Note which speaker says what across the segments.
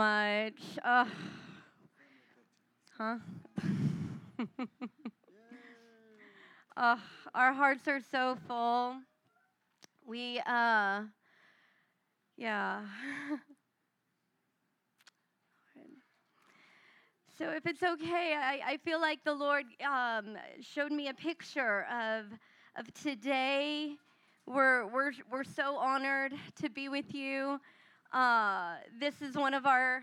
Speaker 1: much. Uh, huh? uh, our hearts are so full. We, uh, yeah. so if it's okay, I, I feel like the Lord um, showed me a picture of, of today. We're, we're, we're so honored to be with you. Uh, this is one of our,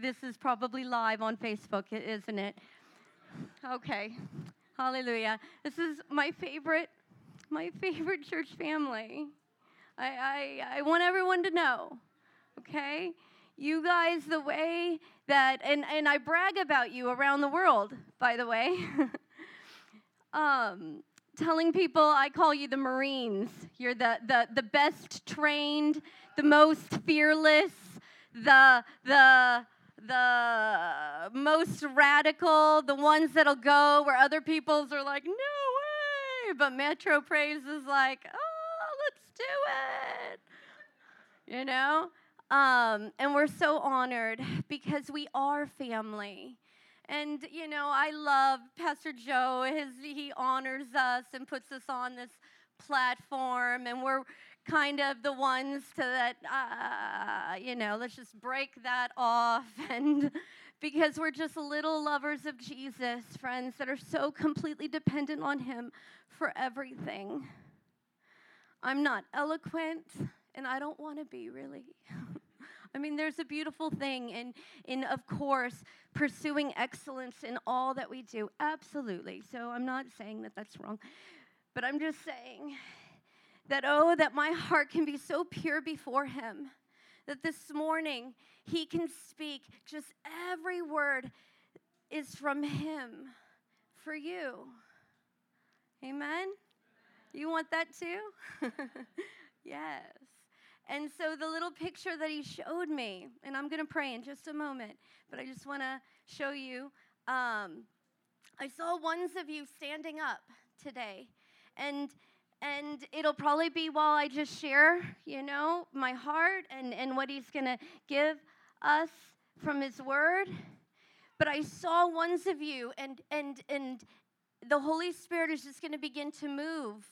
Speaker 1: this is probably live on Facebook, isn't it? Okay. Hallelujah. This is my favorite, my favorite church family. I, I, I want everyone to know, okay? You guys, the way that, and, and I brag about you around the world, by the way. um, telling people I call you the Marines. You're the, the, the best trained, the most fearless, the, the, the most radical, the ones that'll go where other people's are like, no way. But Metro Praise is like, oh, let's do it. You know? Um, and we're so honored because we are family. And, you know, I love Pastor Joe. His, he honors us and puts us on this platform, and we're kind of the ones to that, uh, you know, let's just break that off. And because we're just little lovers of Jesus, friends, that are so completely dependent on Him for everything. I'm not eloquent, and I don't want to be really. I mean, there's a beautiful thing in, in, of course, pursuing excellence in all that we do. Absolutely. So I'm not saying that that's wrong. But I'm just saying that, oh, that my heart can be so pure before Him that this morning He can speak. Just every word is from Him for you. Amen? You want that too? yes. And so the little picture that he showed me, and I'm going to pray in just a moment, but I just want to show you. Um, I saw ones of you standing up today, and and it'll probably be while I just share, you know, my heart and and what he's going to give us from his word. But I saw ones of you, and and and the Holy Spirit is just going to begin to move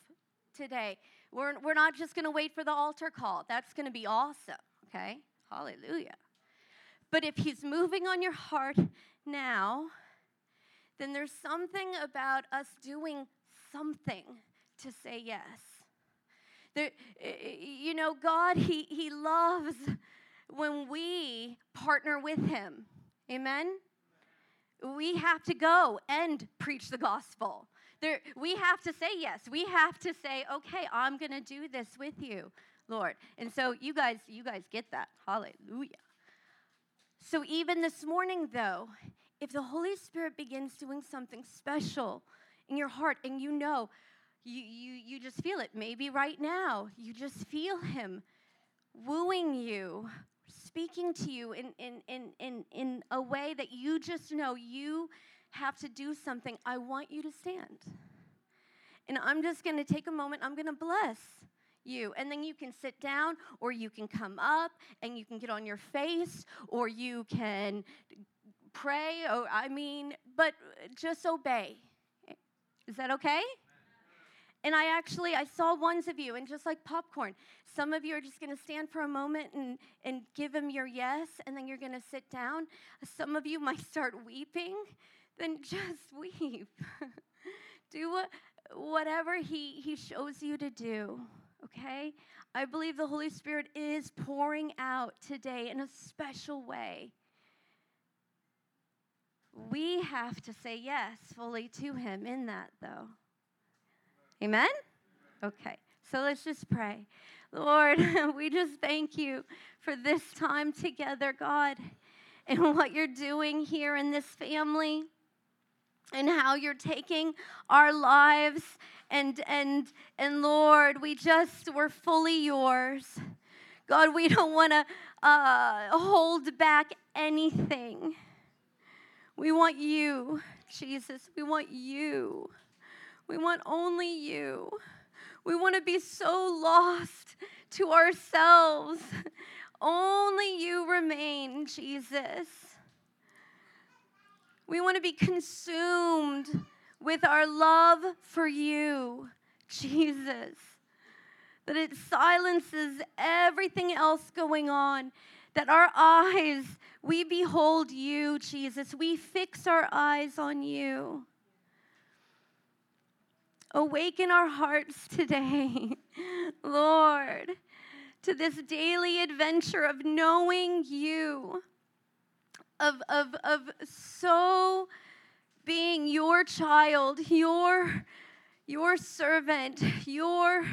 Speaker 1: today. We're, we're not just going to wait for the altar call. That's going to be awesome, okay? Hallelujah. But if He's moving on your heart now, then there's something about us doing something to say yes. There, you know, God, he, he loves when we partner with Him. Amen? We have to go and preach the gospel. There, we have to say yes. We have to say, okay, I'm going to do this with you, Lord. And so you guys, you guys get that. Hallelujah. So even this morning, though, if the Holy Spirit begins doing something special in your heart and you know, you, you, you just feel it, maybe right now, you just feel Him wooing you, speaking to you in, in, in, in, in a way that you just know you have to do something, I want you to stand. And I'm just going to take a moment, I'm going to bless you. And then you can sit down, or you can come up and you can get on your face, or you can pray. Or, I mean, but just obey. Is that okay? And I actually I saw ones of you, and just like popcorn, some of you are just going to stand for a moment and and give him your yes, and then you're going to sit down. Some of you might start weeping then just weep. do what, whatever he, he shows you to do, okay? I believe the Holy Spirit is pouring out today in a special way. We have to say yes fully to Him in that, though. Amen? Okay, so let's just pray. Lord, we just thank you for this time together, God, and what you're doing here in this family and how you're taking our lives and and and Lord, we just we're fully yours. God, we don't want to uh, hold back anything. We want you, Jesus. We want you. We want only you. We want to be so lost to ourselves only you remain, Jesus. We want to be consumed with our love for you, Jesus. That it silences everything else going on. That our eyes, we behold you, Jesus. We fix our eyes on you. Awaken our hearts today, Lord, to this daily adventure of knowing you, of, of, of so being your child, your, your servant, your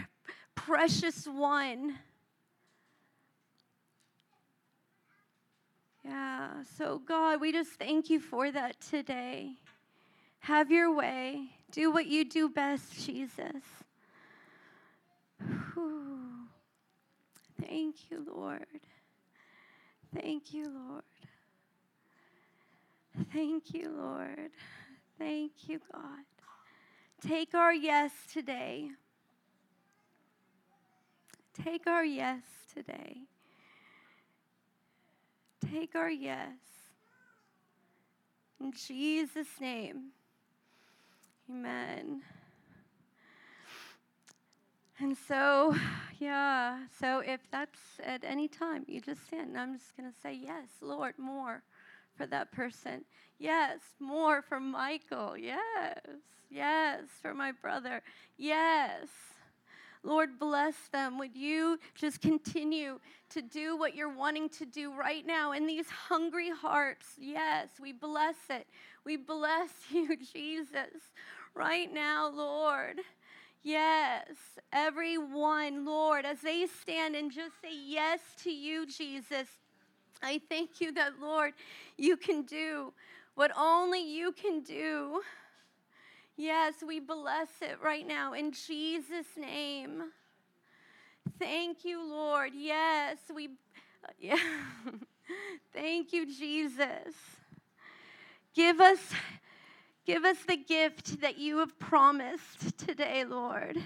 Speaker 1: precious one. Yeah, so God, we just thank you for that today. Have your way. Do what you do best, Jesus. Whew. Thank you, Lord. Thank you, Lord. Thank you, Lord. Thank you, God. Take our yes today. Take our yes today. Take our yes. In Jesus' name. Amen. And so, yeah, so if that's at any time, you just stand. And I'm just going to say, Yes, Lord, more for that person. Yes, more for Michael. Yes, yes, for my brother. Yes. Lord, bless them. Would you just continue to do what you're wanting to do right now in these hungry hearts? Yes, we bless it. We bless you, Jesus right now, Lord. Yes, everyone, Lord, as they stand and just say yes to you, Jesus, I thank you that, Lord, you can do what only you can do. Yes, we bless it right now in Jesus' name. Thank you, Lord. Yes, we, yeah. Thank you, Jesus. Give us Give us the gift that you have promised today, Lord.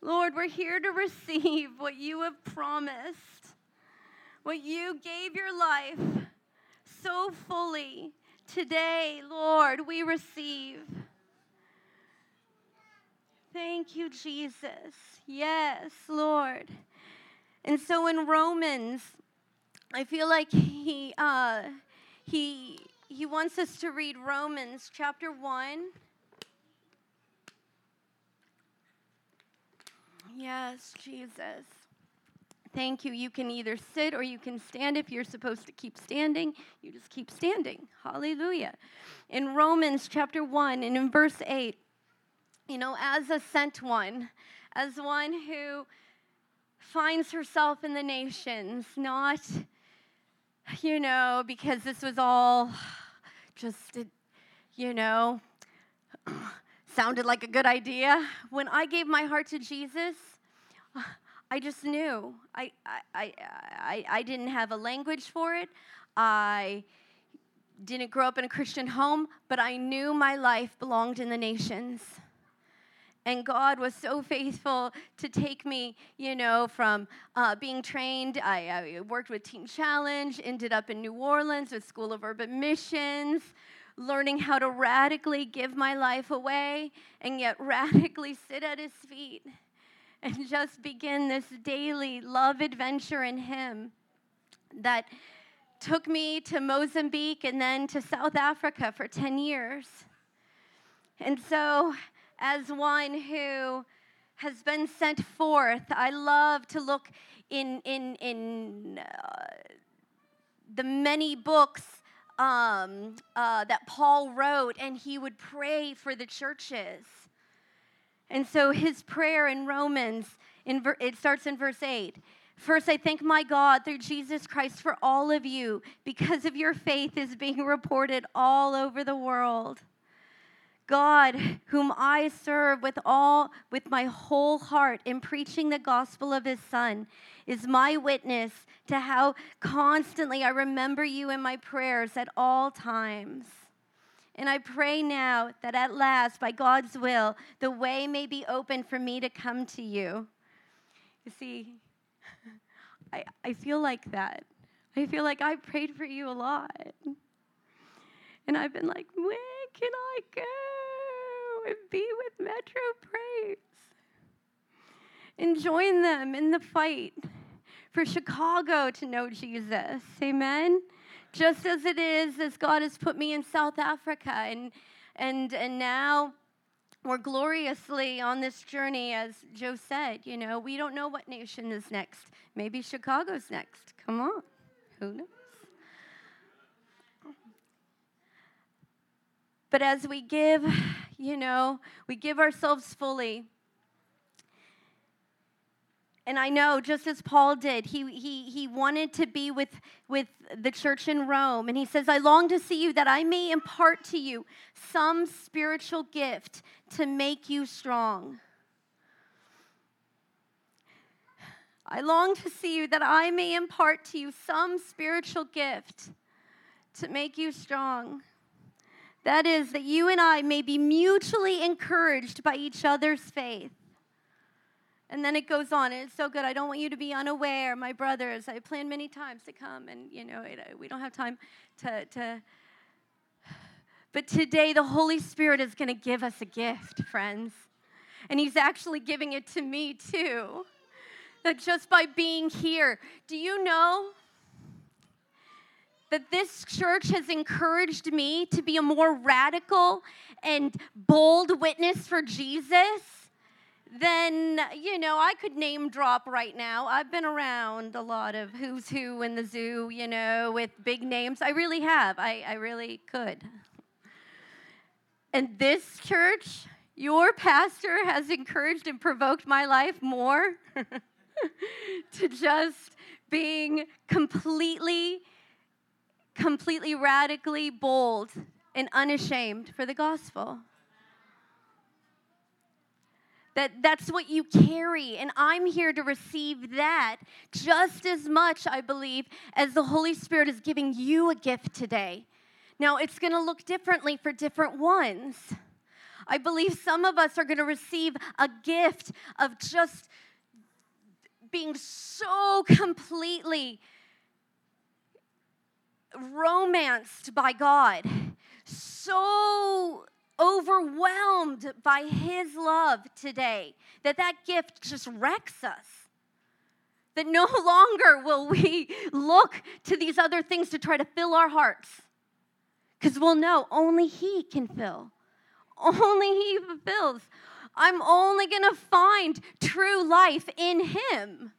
Speaker 1: Lord, we're here to receive what you have promised, what you gave your life so fully. Today, Lord, we receive. Thank you, Jesus. Yes, Lord. And so in Romans, I feel like he uh, he he wants us to read Romans chapter 1. Yes, Jesus. Thank you. You can either sit or you can stand. If you're supposed to keep standing, you just keep standing. Hallelujah. In Romans chapter 1 and in verse 8, you know, as a sent one, as one who finds herself in the nations, not you know, because this was all just, you know, sounded like a good idea. When I gave my heart to Jesus, I just knew. I, I, I, I didn't have a language for it. I didn't grow up in a Christian home, but I knew my life belonged in the nations. And God was so faithful to take me, you know, from uh, being trained. I, I worked with Teen Challenge, ended up in New Orleans with School of Urban Missions, learning how to radically give my life away and yet radically sit at His feet and just begin this daily love adventure in Him that took me to Mozambique and then to South Africa for 10 years. And so as one who has been sent forth. I love to look in, in, in uh, the many books um, uh, that Paul wrote, and he would pray for the churches. And so his prayer in Romans, in ver- it starts in verse 8. First, I thank my God through Jesus Christ for all of you because of your faith is being reported all over the world. God, whom I serve with all with my whole heart in preaching the gospel of his son, is my witness to how constantly I remember you in my prayers at all times. And I pray now that at last, by God's will, the way may be open for me to come to you. You see, I, I feel like that. I feel like I prayed for you a lot. And I've been like, when can I go and be with Metro Praise? And join them in the fight for Chicago to know Jesus. Amen? Just as it is, as God has put me in South Africa. And, and, and now we're gloriously on this journey, as Joe said. You know, we don't know what nation is next. Maybe Chicago's next. Come on. Who knows? But as we give, you know, we give ourselves fully. And I know, just as Paul did, he, he, he wanted to be with, with the church in Rome. And he says, I long to see you that I may impart to you some spiritual gift to make you strong. I long to see you that I may impart to you some spiritual gift to make you strong. That is, that you and I may be mutually encouraged by each other's faith. And then it goes on, it's so good. I don't want you to be unaware, my brothers. I planned many times to come, and you know, it, uh, we don't have time to, to. But today, the Holy Spirit is going to give us a gift, friends. And He's actually giving it to me, too that just by being here, do you know that this church has encouraged me to be a more radical and bold witness for Jesus? Then, you know, I could name drop right now. I've been around a lot of who's who in the zoo, you know, with big names. I really have. I, I really could. And this church, your pastor has encouraged and provoked my life more to just being completely, completely radically bold and unashamed for the gospel. That that's what you carry, and I'm here to receive that just as much, I believe, as the Holy Spirit is giving you a gift today. Now, it's going to look differently for different ones. I believe some of us are going to receive a gift of just being so completely romanced by God, so overwhelmed by his love today that that gift just wrecks us. That no longer will we look to these other things to try to fill our hearts. Because we'll know only he can fill. Only he fulfills. I'm only to find true life in Him.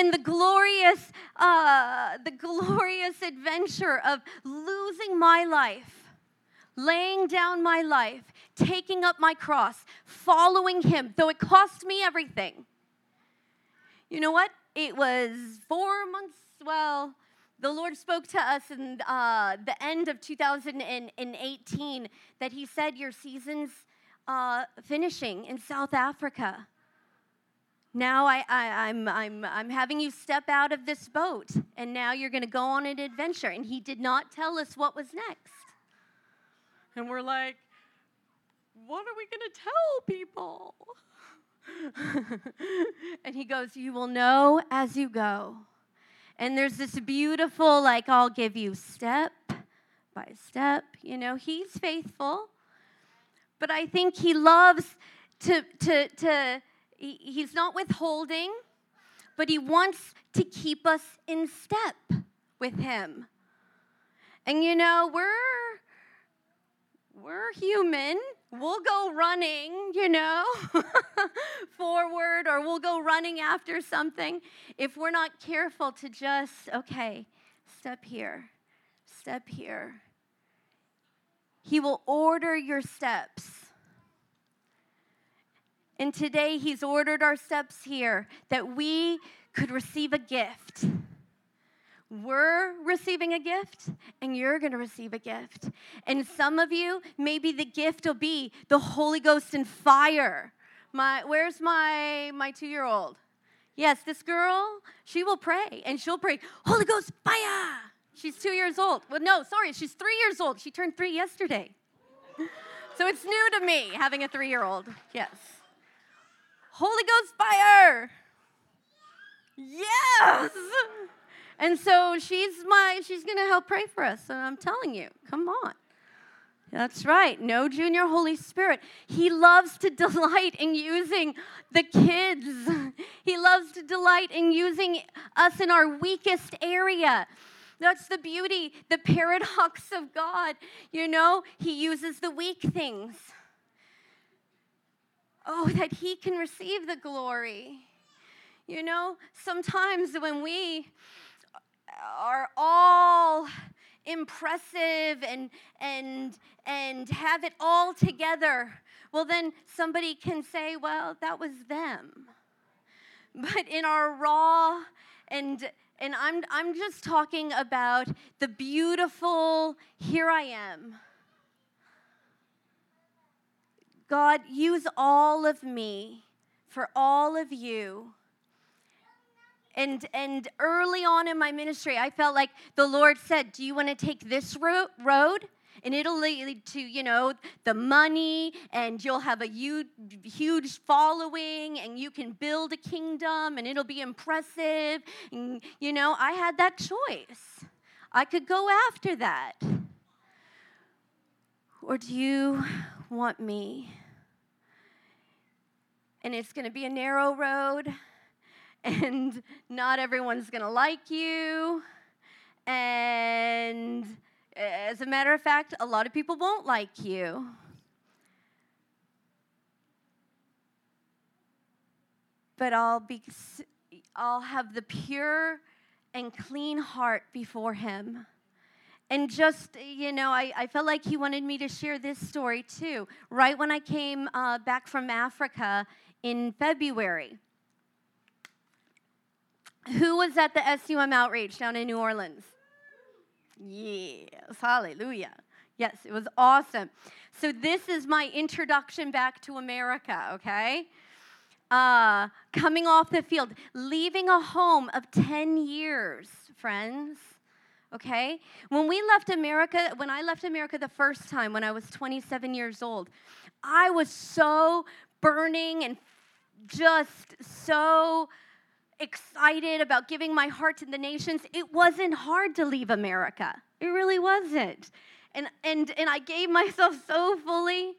Speaker 1: And the glorious, uh, the glorious adventure of losing my life, laying down my life, taking up my cross, following Him, though it cost me everything. You know what? It was four months, well, the Lord spoke to us in uh, the end of 2018 that He said, Your seasons uh, finishing in South Africa. Now I, I, I'm, I'm, I'm having you step out of this boat, and now you're going to go on an adventure. And he did not tell us what was next. And we're like, what are we going to tell people? and he goes, You will know as you go. And there's this beautiful, like, I'll give you step by step. You know, he's faithful but I think he loves to, to, to he's not withholding, but he wants to keep us in step with him. And you know, we're we're human. We'll go running, you know, forward, or we'll go running after something if we're not careful to just, okay, step here, step here, he will order your steps. And today, He's ordered our steps here that we could receive a gift. We're receiving a gift, and you're going to receive a gift. And some of you, maybe the gift will be the Holy Ghost and fire. My, where's my my two year old? Yes, this girl, she will pray, and she'll pray, Holy Ghost, fire. She's two years old. Well, no, sorry, she's three years old. She turned three yesterday. so it's new to me having a three year old. Yes. Holy Ghost fire. Yes. And so she's my she's going to help pray for us. And I'm telling you, come on. That's right. No junior Holy Spirit. He loves to delight in using the kids. He loves to delight in using us in our weakest area. That's the beauty, the paradox of God. You know, He uses the weak things. Oh, that He can receive the glory. You know, sometimes when we are all impressive and and and have it all together well then somebody can say well that was them but in our raw and and I'm I'm just talking about the beautiful here I am God use all of me for all of you. And and early on in my ministry i felt like the lord said do you want to take this road? And it'll lead to you know the money and you'll have a huge, huge following and you can build a kingdom and it'll be impressive. And you know i had that choice. I could go after that. Or do you want me and it's going to be a narrow road and not everyone's going to like you. And as a matter of fact, a lot of people won't like you. But I'll be I'll have the pure and clean heart before him. And just, you know, I, I felt like he wanted me to share this story too. Right when I came uh, back from Africa in February, who was at the SUM outreach down in New Orleans? Yes, hallelujah. Yes, it was awesome. So, this is my introduction back to America, okay? Uh, coming off the field, leaving a home of 10 years, friends, okay? When we left America, when I left America the first time when I was 27 years old, I was so burning and just so excited about giving my heart to the nations, it wasn't hard to leave America. It really wasn't. And, and, and I gave myself so fully.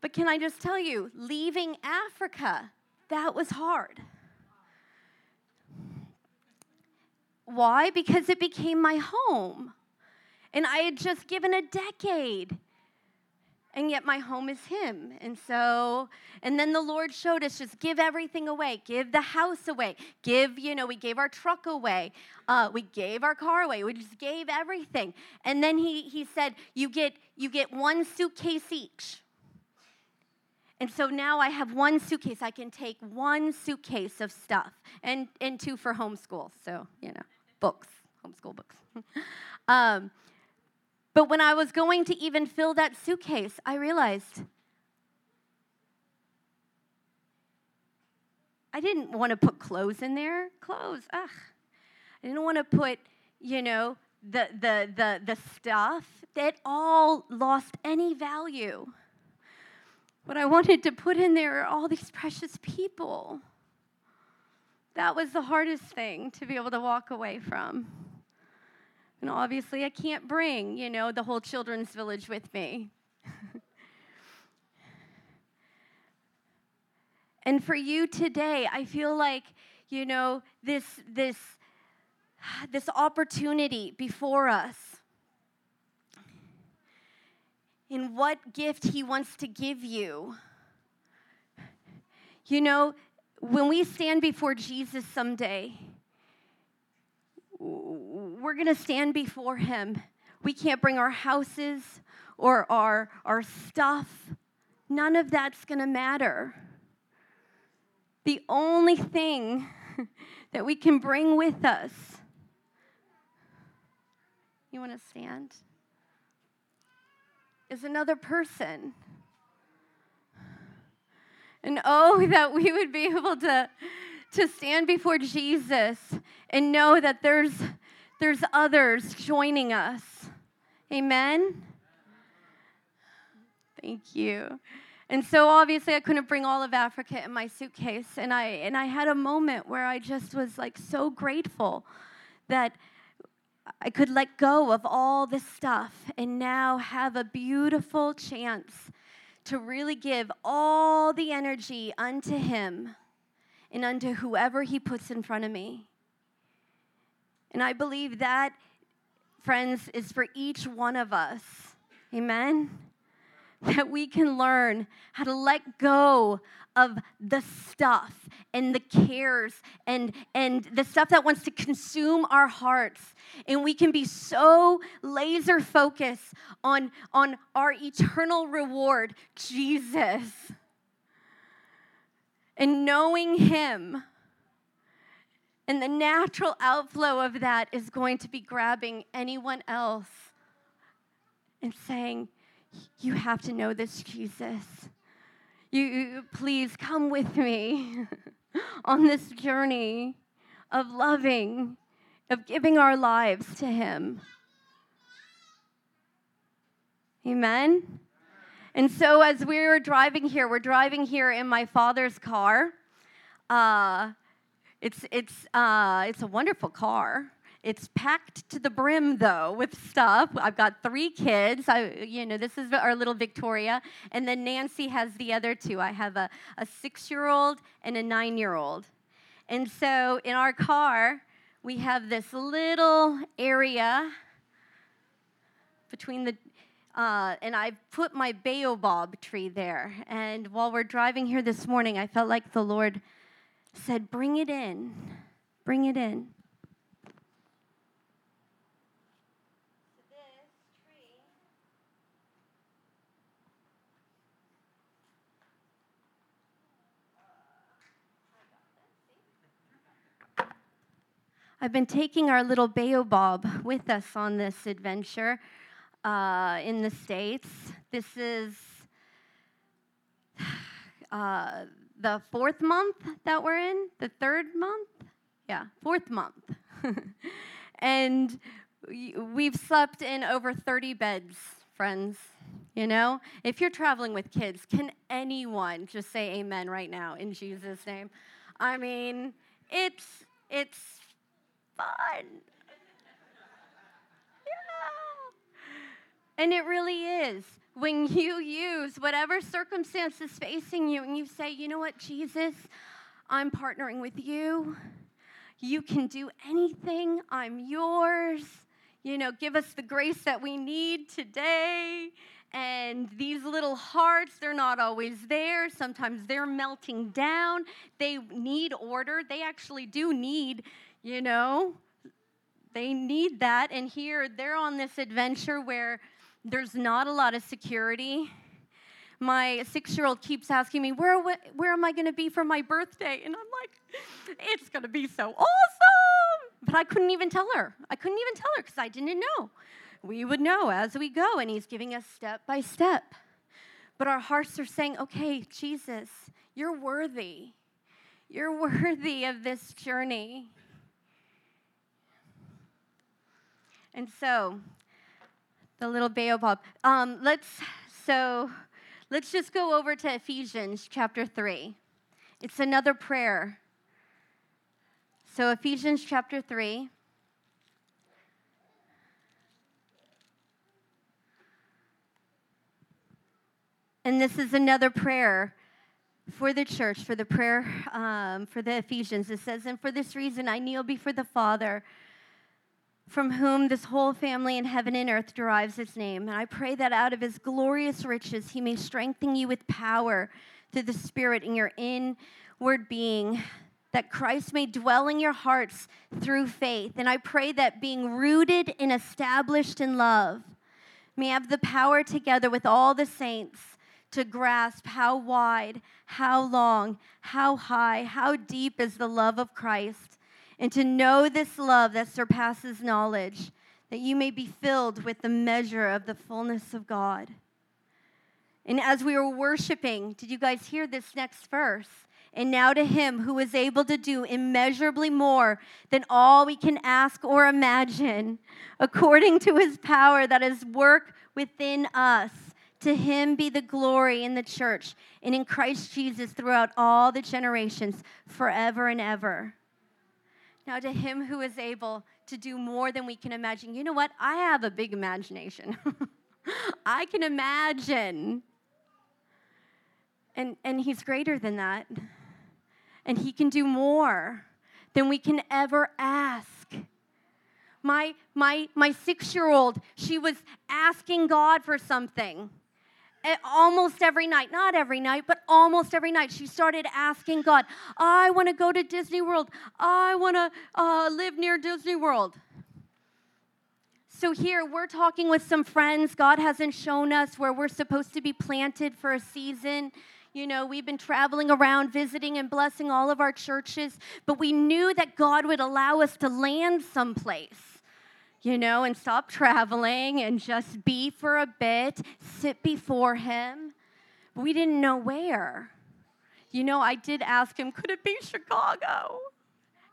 Speaker 1: But can I just tell you, leaving Africa, that was hard. Why? Because it became my home. And I had just given a decade and yet my home is him. And so, and then the Lord showed us just give everything away, give the house away, give, you know, we gave our truck away, uh, we gave our car away, we just gave everything. And then he, he said, you get, you get one suitcase each. And so now I have one suitcase. I can take one suitcase of stuff and, and two for homeschool. So, you know, books, homeschool books. um, but when I was going to even fill that suitcase, I realized I didn't want to put clothes in there. Clothes, ugh. I didn't want to put, you know, the, the, the, the stuff that all lost any value. What I wanted to put in there are all these precious people. That was the hardest thing to be able to walk away from. And obviously, I can't bring, you know, the whole children's village with me. and for you today, I feel like, you know, this, this, this opportunity before us in what gift He wants to give you. You know, when we stand before Jesus someday, we're going to stand before him. We can't bring our houses or our, our stuff. None of that's going to matter. The only thing that we can bring with us. You want to stand? Is another person. And oh, that we would be able to to stand before Jesus and know that there's, there's others joining us. Amen? Thank you. And so obviously I couldn't bring all of Africa in my suitcase and I and I had a moment where I just was like so grateful that I could let go of all this stuff and now have a beautiful chance to really give all the energy unto him and unto whoever he puts in front of me. And I believe that friends is for each one of us. Amen that we can learn how to let go of the stuff and the cares and, and the stuff that wants to consume our hearts. And we can be so laser focused on, on our eternal reward, Jesus. And knowing Him. And the natural outflow of that is going to be grabbing anyone else and saying, you have to know this Jesus. You, please come with me on this journey of loving, of giving our lives to Him. Amen. And so, as we were driving here, we're driving here in my father's car. Uh, it's it's uh, it's a wonderful car. It's packed to the brim though with stuff. I've got three kids. I, you know, this is our little Victoria, and then Nancy has the other two. I have a, a six-year-old and a nine-year-old, and so in our car we have this little area between the uh, and I put my baobab tree there. And while we're driving here this morning, I felt like the Lord said, Bring it in, bring it in. I've been taking our little baobab with us on this adventure uh, in the States. This is uh, the fourth month that we're in, the third month? Yeah, fourth month. and we've slept in over 30 beds, friends. You know, if you're traveling with kids, can anyone just say amen right now in Jesus' name? I mean, it's it's fun. Yeah. And it really is. When you use whatever circumstance is facing you and you say, you know what, Jesus, I'm partnering with you. You can do anything. I'm yours. You know, give us the grace that we need today. And these little hearts, they're not always there. Sometimes they're melting down. They need order. They actually do need you know? They need that. And here they're on this adventure where there's not a lot of security. My six year old keeps asking me, where, where am I going to be for my birthday? And I'm like, it's going to be so awesome. But I couldn't even tell her. I couldn't even tell her because I didn't know. We would know as we go, and He's giving us step by step. But our hearts are saying, okay, Jesus, you're worthy. You're worthy of this journey. And so, the little baobab. Um, let's so let's just go over to Ephesians chapter three. It's another prayer. So Ephesians chapter three. And this is another prayer for the church, for the prayer um, for the Ephesians. It says, And for this reason I kneel before the Father from whom this whole family in heaven and earth derives its name. And I pray that out of his glorious riches, he may strengthen you with power through the Spirit in your inward being, that Christ may dwell in your hearts through faith. And I pray that being rooted and established in love, may have the power together with all the saints to grasp how wide, how long, how high, how deep is the love of Christ and to know this love that surpasses knowledge, that you may be filled with the measure of the fullness of God. And as we were worshiping, did you guys hear this next verse? And now to him who is able to do immeasurably more than all we can ask or imagine, according to his power that is work within us. To him be the glory in the church and in Christ Jesus throughout all the generations, forever and ever. Now, to him who is able to do more than we can imagine. You know what? I have a big imagination. I can imagine. And, and he's greater than that. And he can do more than we can ever ask. My, my, my six year old, she was asking God for something almost every night, not every night, but almost every night, she started asking God, I want to go to Disney World. I want to uh, live near Disney World. So, here we're talking with some friends. God hasn't shown us where we're supposed to be planted for a season. You know, we've been traveling around, visiting and blessing all of our churches, but we knew that God would allow us to land someplace you know, and stop traveling and just be for a bit, sit before Him. We didn't know where. You know, I did ask Him, could it be Chicago?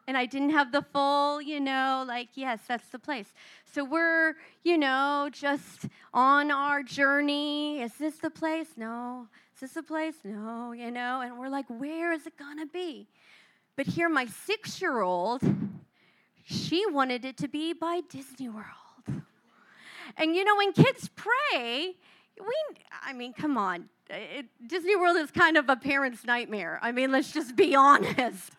Speaker 1: And I didn't have the full, you know, like, yes, that's the place. So we're, you know, just on our journey. Is this the place? No. Is this the place? No, you know, and we're like, where is it gonna be? But here, my six year old, she wanted it to be by Disney World. And you know, when kids pray, we, I mean, come on. It, Disney World is kind of a parent's nightmare. I mean, let's just be honest.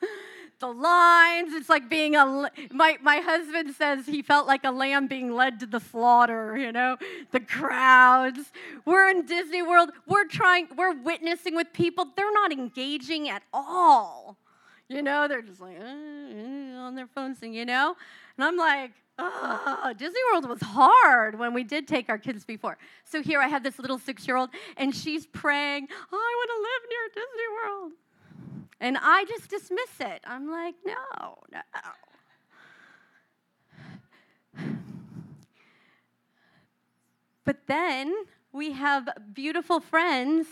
Speaker 1: The lines, it's like being a, my, my husband says he felt like a lamb being led to the slaughter, you know, the crowds. We're in Disney World, we're trying, we're witnessing with people, they're not engaging at all. You know, they're just like uh, uh, on their phones, and you know, and I'm like, Disney World was hard when we did take our kids before. So here I have this little six-year-old, and she's praying, oh, I want to live near Disney World, and I just dismiss it. I'm like, no, no. But then we have beautiful friends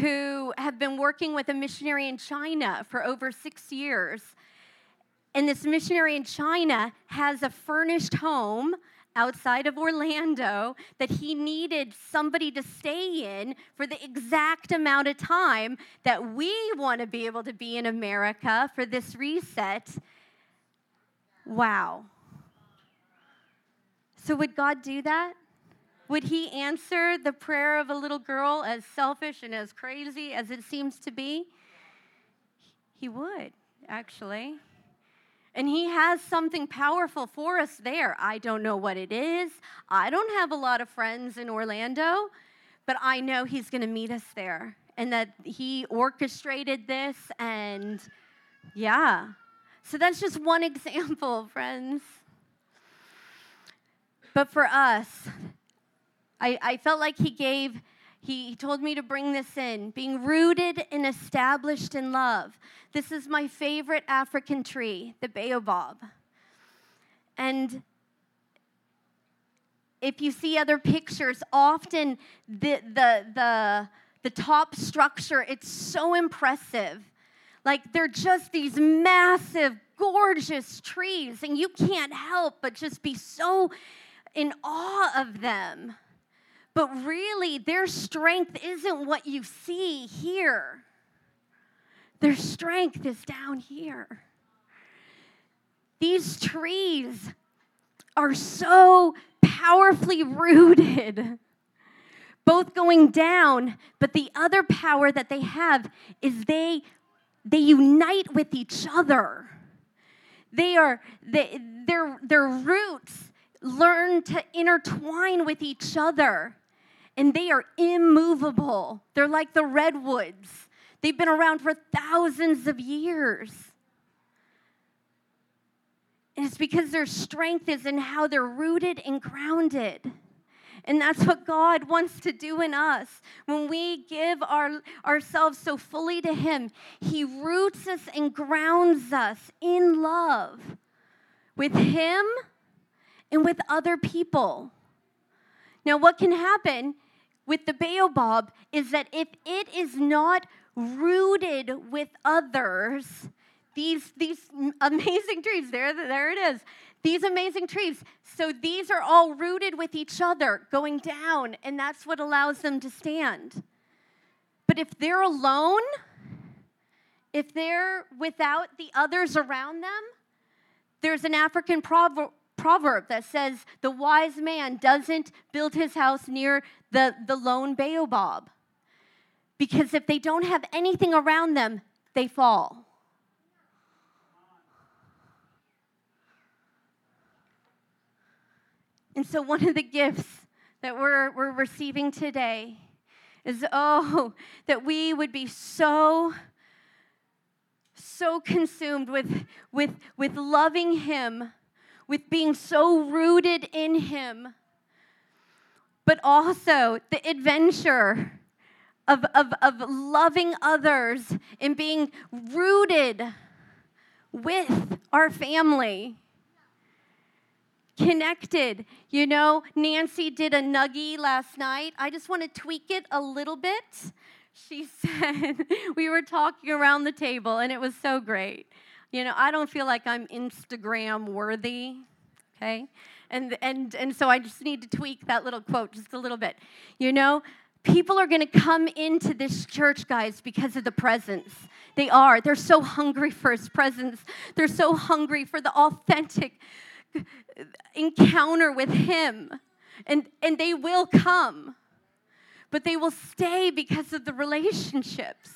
Speaker 1: who have been working with a missionary in China for over six years. And this missionary in China has a furnished home outside of Orlando that he needed somebody to stay in for the exact amount of time that we want to be able to be in America for this reset. Wow. So, would God do that? Would he answer the prayer of a little girl as selfish and as crazy as it seems to be? He would, actually. And he has something powerful for us there. I don't know what it is. I don't have a lot of friends in Orlando, but I know he's going to meet us there and that he orchestrated this. And yeah. So that's just one example, friends. But for us, I, I felt like he gave, he, told me to bring this in being rooted and established in love. This is my favorite African tree, the baobab. And if you see other pictures, often the, the, the, the top structure, it's so impressive. Like they're just these massive, gorgeous trees, and you can't help but just be so in awe of them. But really, their strength isn't what you see here, their strength is down here. These trees are so powerfully rooted, both going down, but the other power that they have is they they unite with each other. They are they, their their roots learn to intertwine with each other and they are immovable. They're like the redwoods, they've been around for thousands of years. And it's because their strength is in how they're rooted and grounded. And that's what God wants to do in us. When we give our, ourselves so fully to Him, He roots us and grounds us in love with Him and with other people. Now, what can happen with the baobab is that if it is not rooted with others, these, these amazing trees, there, there it is. These amazing trees. So these are all rooted with each other going down, and that's what allows them to stand. But if they're alone, if they're without the others around them, there's an African proverb, proverb that says the wise man doesn't build his house near the, the lone baobab. Because if they don't have anything around them, they fall. And so, one of the gifts that we're, we're receiving today is oh, that we would be so, so consumed with, with, with loving Him, with being so rooted in Him, but also the adventure of, of, of loving others and being rooted with our family connected. You know, Nancy did a nuggie last night. I just want to tweak it a little bit. She said, we were talking around the table, and it was so great. You know, I don't feel like I'm Instagram worthy, okay? And, and, and so I just need to tweak that little quote just a little bit. You know, people are going to come into this church, guys, because of the presence. They are. They're so hungry for his presence. They're so hungry for the authentic encounter with Him. And, and they will come, but they will stay because of the relationships.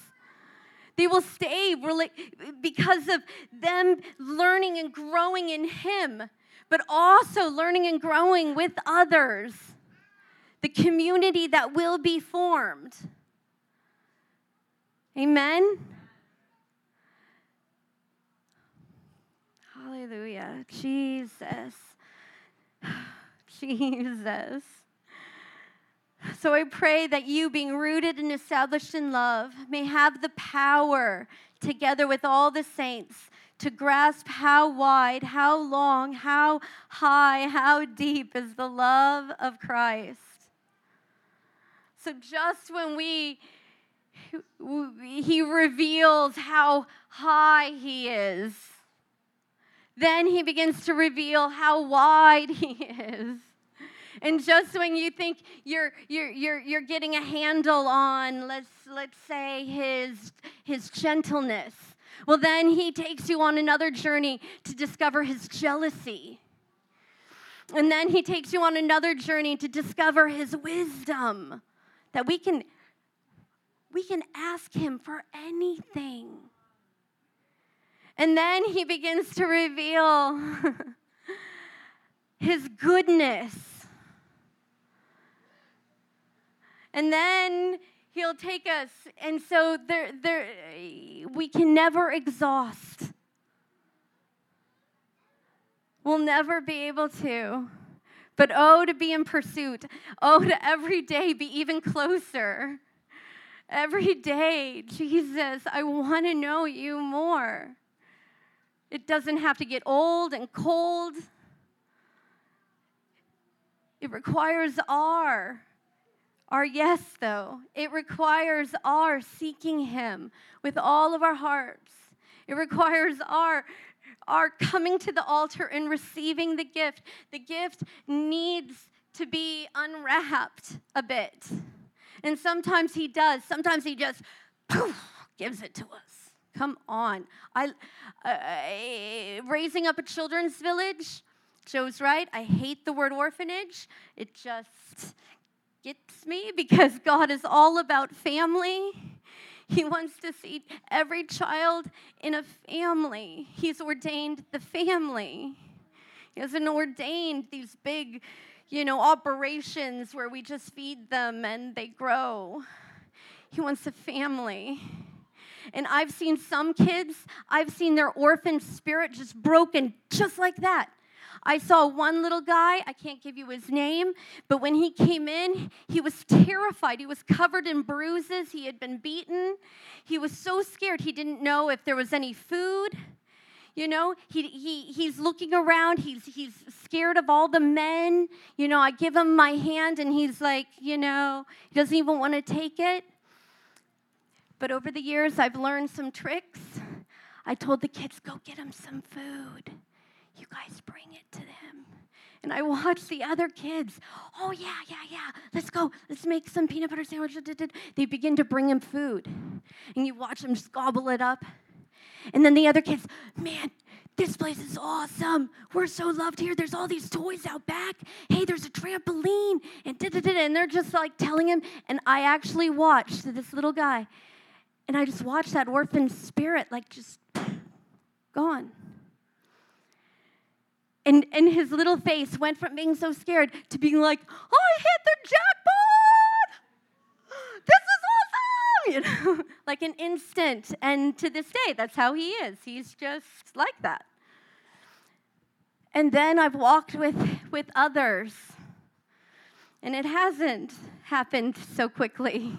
Speaker 1: They will stay because of them learning and growing in Him, but also learning and growing with others. The community that will be formed. Amen. Hallelujah. Jesus. Jesus. So I pray that you, being rooted and established in love, may have the power, together with all the saints, to grasp how wide, how long, how high, how deep is the love of Christ. So just when we he reveals how high he is then he begins to reveal how wide he is. And just when you think you're, you're, you're, you're getting a handle on, let's, let's say, his, his gentleness, well, then he takes you on another journey to discover his jealousy. And then he takes you on another journey to discover his wisdom that we can we can ask him for anything. And then he begins to reveal his goodness. And then he'll take us. And so there, there, we can never exhaust. We'll never be able to. But oh, to be in pursuit. Oh, to every day be even closer. Every day, Jesus, I want to know you more. It doesn't have to get old and cold. It requires our our yes though. It requires our seeking him with all of our hearts. It requires our our coming to the altar and receiving the gift. The gift needs to be unwrapped a bit. And sometimes he does. Sometimes he just poof, gives it to us. Come on. I, uh, raising up a children's village, Joe's right. I hate the word orphanage. It just gets me because God is all about family. He wants to see every child in a family. He's ordained the family. He hasn't ordained these big, you know, operations where we just feed them and they grow. He wants a family. And I've seen some kids, I've seen their orphan spirit just broken just like that. I saw one little guy, I can't give you his name, but when he came in, he was terrified. He was covered in bruises, he had been beaten. He was so scared, he didn't know if there was any food. You know, he, he, he's looking around, he's, he's scared of all the men. You know, I give him my hand, and he's like, you know, he doesn't even want to take it. But over the years, I've learned some tricks. I told the kids, go get him some food. You guys bring it to him. And I watched the other kids. Oh, yeah, yeah, yeah. Let's go. Let's make some peanut butter sandwiches. They begin to bring him food. And you watch them just gobble it up. And then the other kids, man, this place is awesome. We're so loved here. There's all these toys out back. Hey, there's a trampoline. And, and they're just like telling him. And I actually watched this little guy. And I just watched that orphan spirit like just gone. And, and his little face went from being so scared to being like, I hit the jackpot! This is awesome! You know, like an instant. And to this day, that's how he is. He's just like that. And then I've walked with, with others, and it hasn't happened so quickly.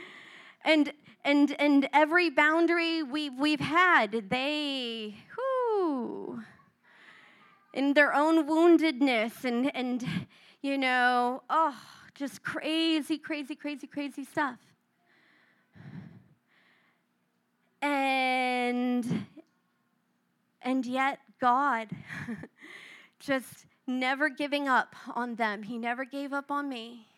Speaker 1: and and and every boundary we've we've had, they whoo in their own woundedness and, and you know, oh, just crazy, crazy, crazy, crazy stuff. And and yet God just never giving up on them. He never gave up on me.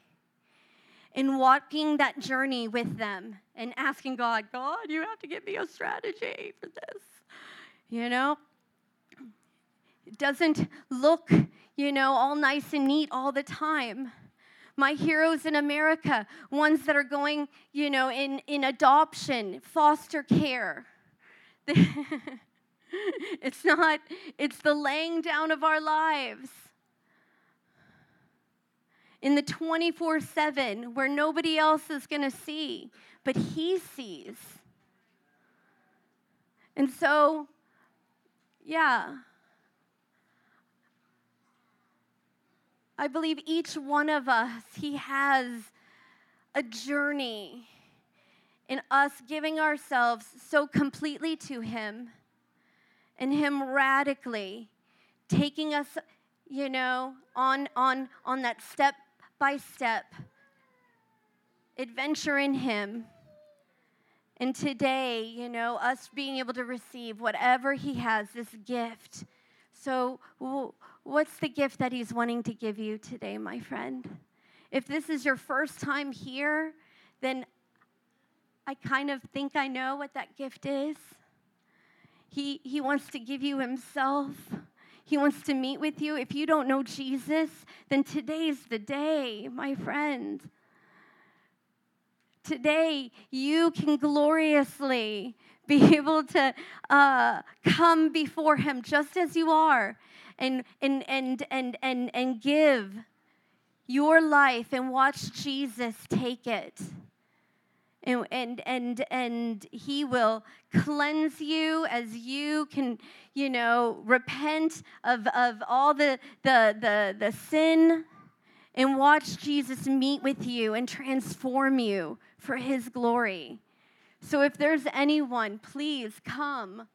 Speaker 1: In walking that journey with them and asking God, God, you have to give me a strategy for this. You know, doesn't look, you know, all nice and neat all the time. My heroes in America, ones that are going, you know, in, in adoption, foster care. it's not, it's the laying down of our lives in the 24 7 where nobody else is going to see, but He sees. And so, yeah, I believe each one of us, He has a journey in us giving ourselves so completely to Him and Him radically taking us, you know, on, on, on that step by step adventure in Him. And today, you know, us being able to receive whatever He has, this gift. So, What's the gift that He's wanting to give you today, my friend? If this is your first time here, then I kind of think I know what that gift is. He, he wants to give you Himself. He wants to meet with you. If you don't know Jesus, then today's the day, my friend. Today, you can gloriously be able to uh, come before Him just as you are and, and, and, and, and, and give your life and watch Jesus take it. And, and, and, and he will cleanse you as you can, you know, repent of, of all the, the, the, the sin and watch Jesus meet with you and transform you for his glory. So if there's anyone, please come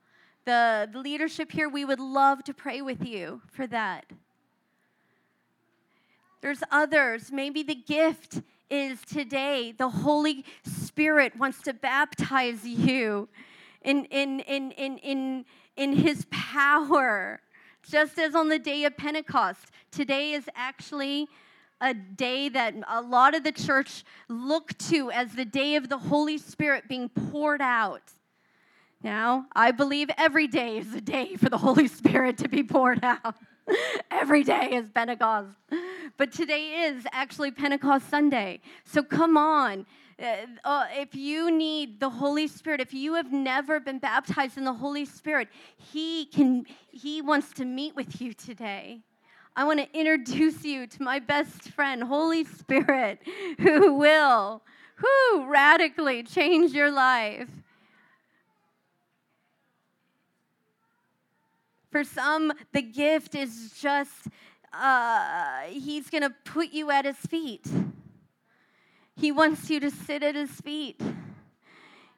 Speaker 1: the, the leadership here, we would love to pray with you for that. There's others. Maybe the gift is today the Holy Spirit wants to baptize you in, in, in, in, in, in His power. Just as on the day of Pentecost, today is actually a day that a lot of the church look to as the day of the Holy Spirit being poured out. Now, I believe every day is a day for the Holy Spirit to be poured out. every day is Pentecost. But today is actually Pentecost Sunday. So come on. Uh, uh, if you need the Holy Spirit, if you have never been baptized in the Holy Spirit, He can He wants to meet with you today. I want to introduce you to my best friend, Holy Spirit, who will, who radically change your life. For some, the gift is just, uh, He's going to put you at His feet. He wants you to sit at His feet.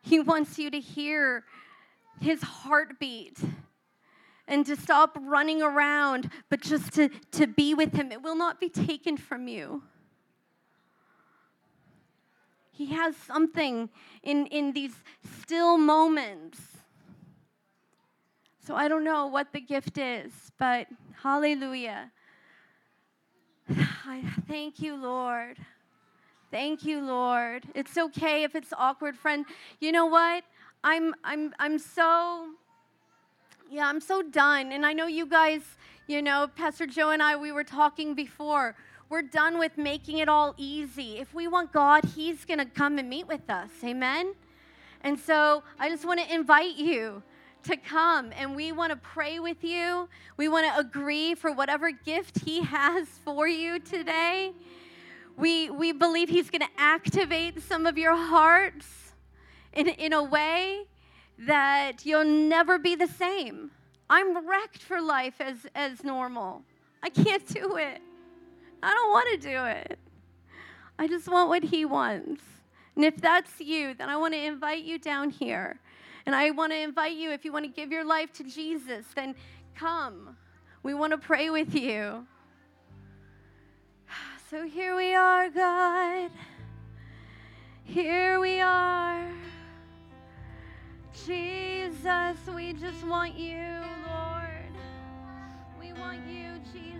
Speaker 1: He wants you to hear His heartbeat and to stop running around, but just to, to be with Him. It will not be taken from you. He has something in, in these still moments So I don't know what the gift is, but hallelujah. I thank you, Lord. Thank you, Lord. It's okay if it's awkward, friend. You know what? I'm I'm I'm so yeah, I'm so done. And I know you guys, you know, Pastor Joe and I we were talking before. We're done with making it all easy. If we want God, he's going to come and meet with us. Amen. And so, I just want to invite you to come and we want to pray with you. We want to agree for whatever gift He has for you today. We, we believe He's going to activate some of your hearts in, in a way that you'll never be the same. I'm wrecked for life as, as normal. I can't do it. I don't want to do it. I just want what He wants. And if that's you, then I want to invite you down here. And I want to invite you, if you want to give your life to Jesus, then come. We want to pray with you. So here we are, God. Here we are. Jesus, we just want you, Lord. We want you, Jesus.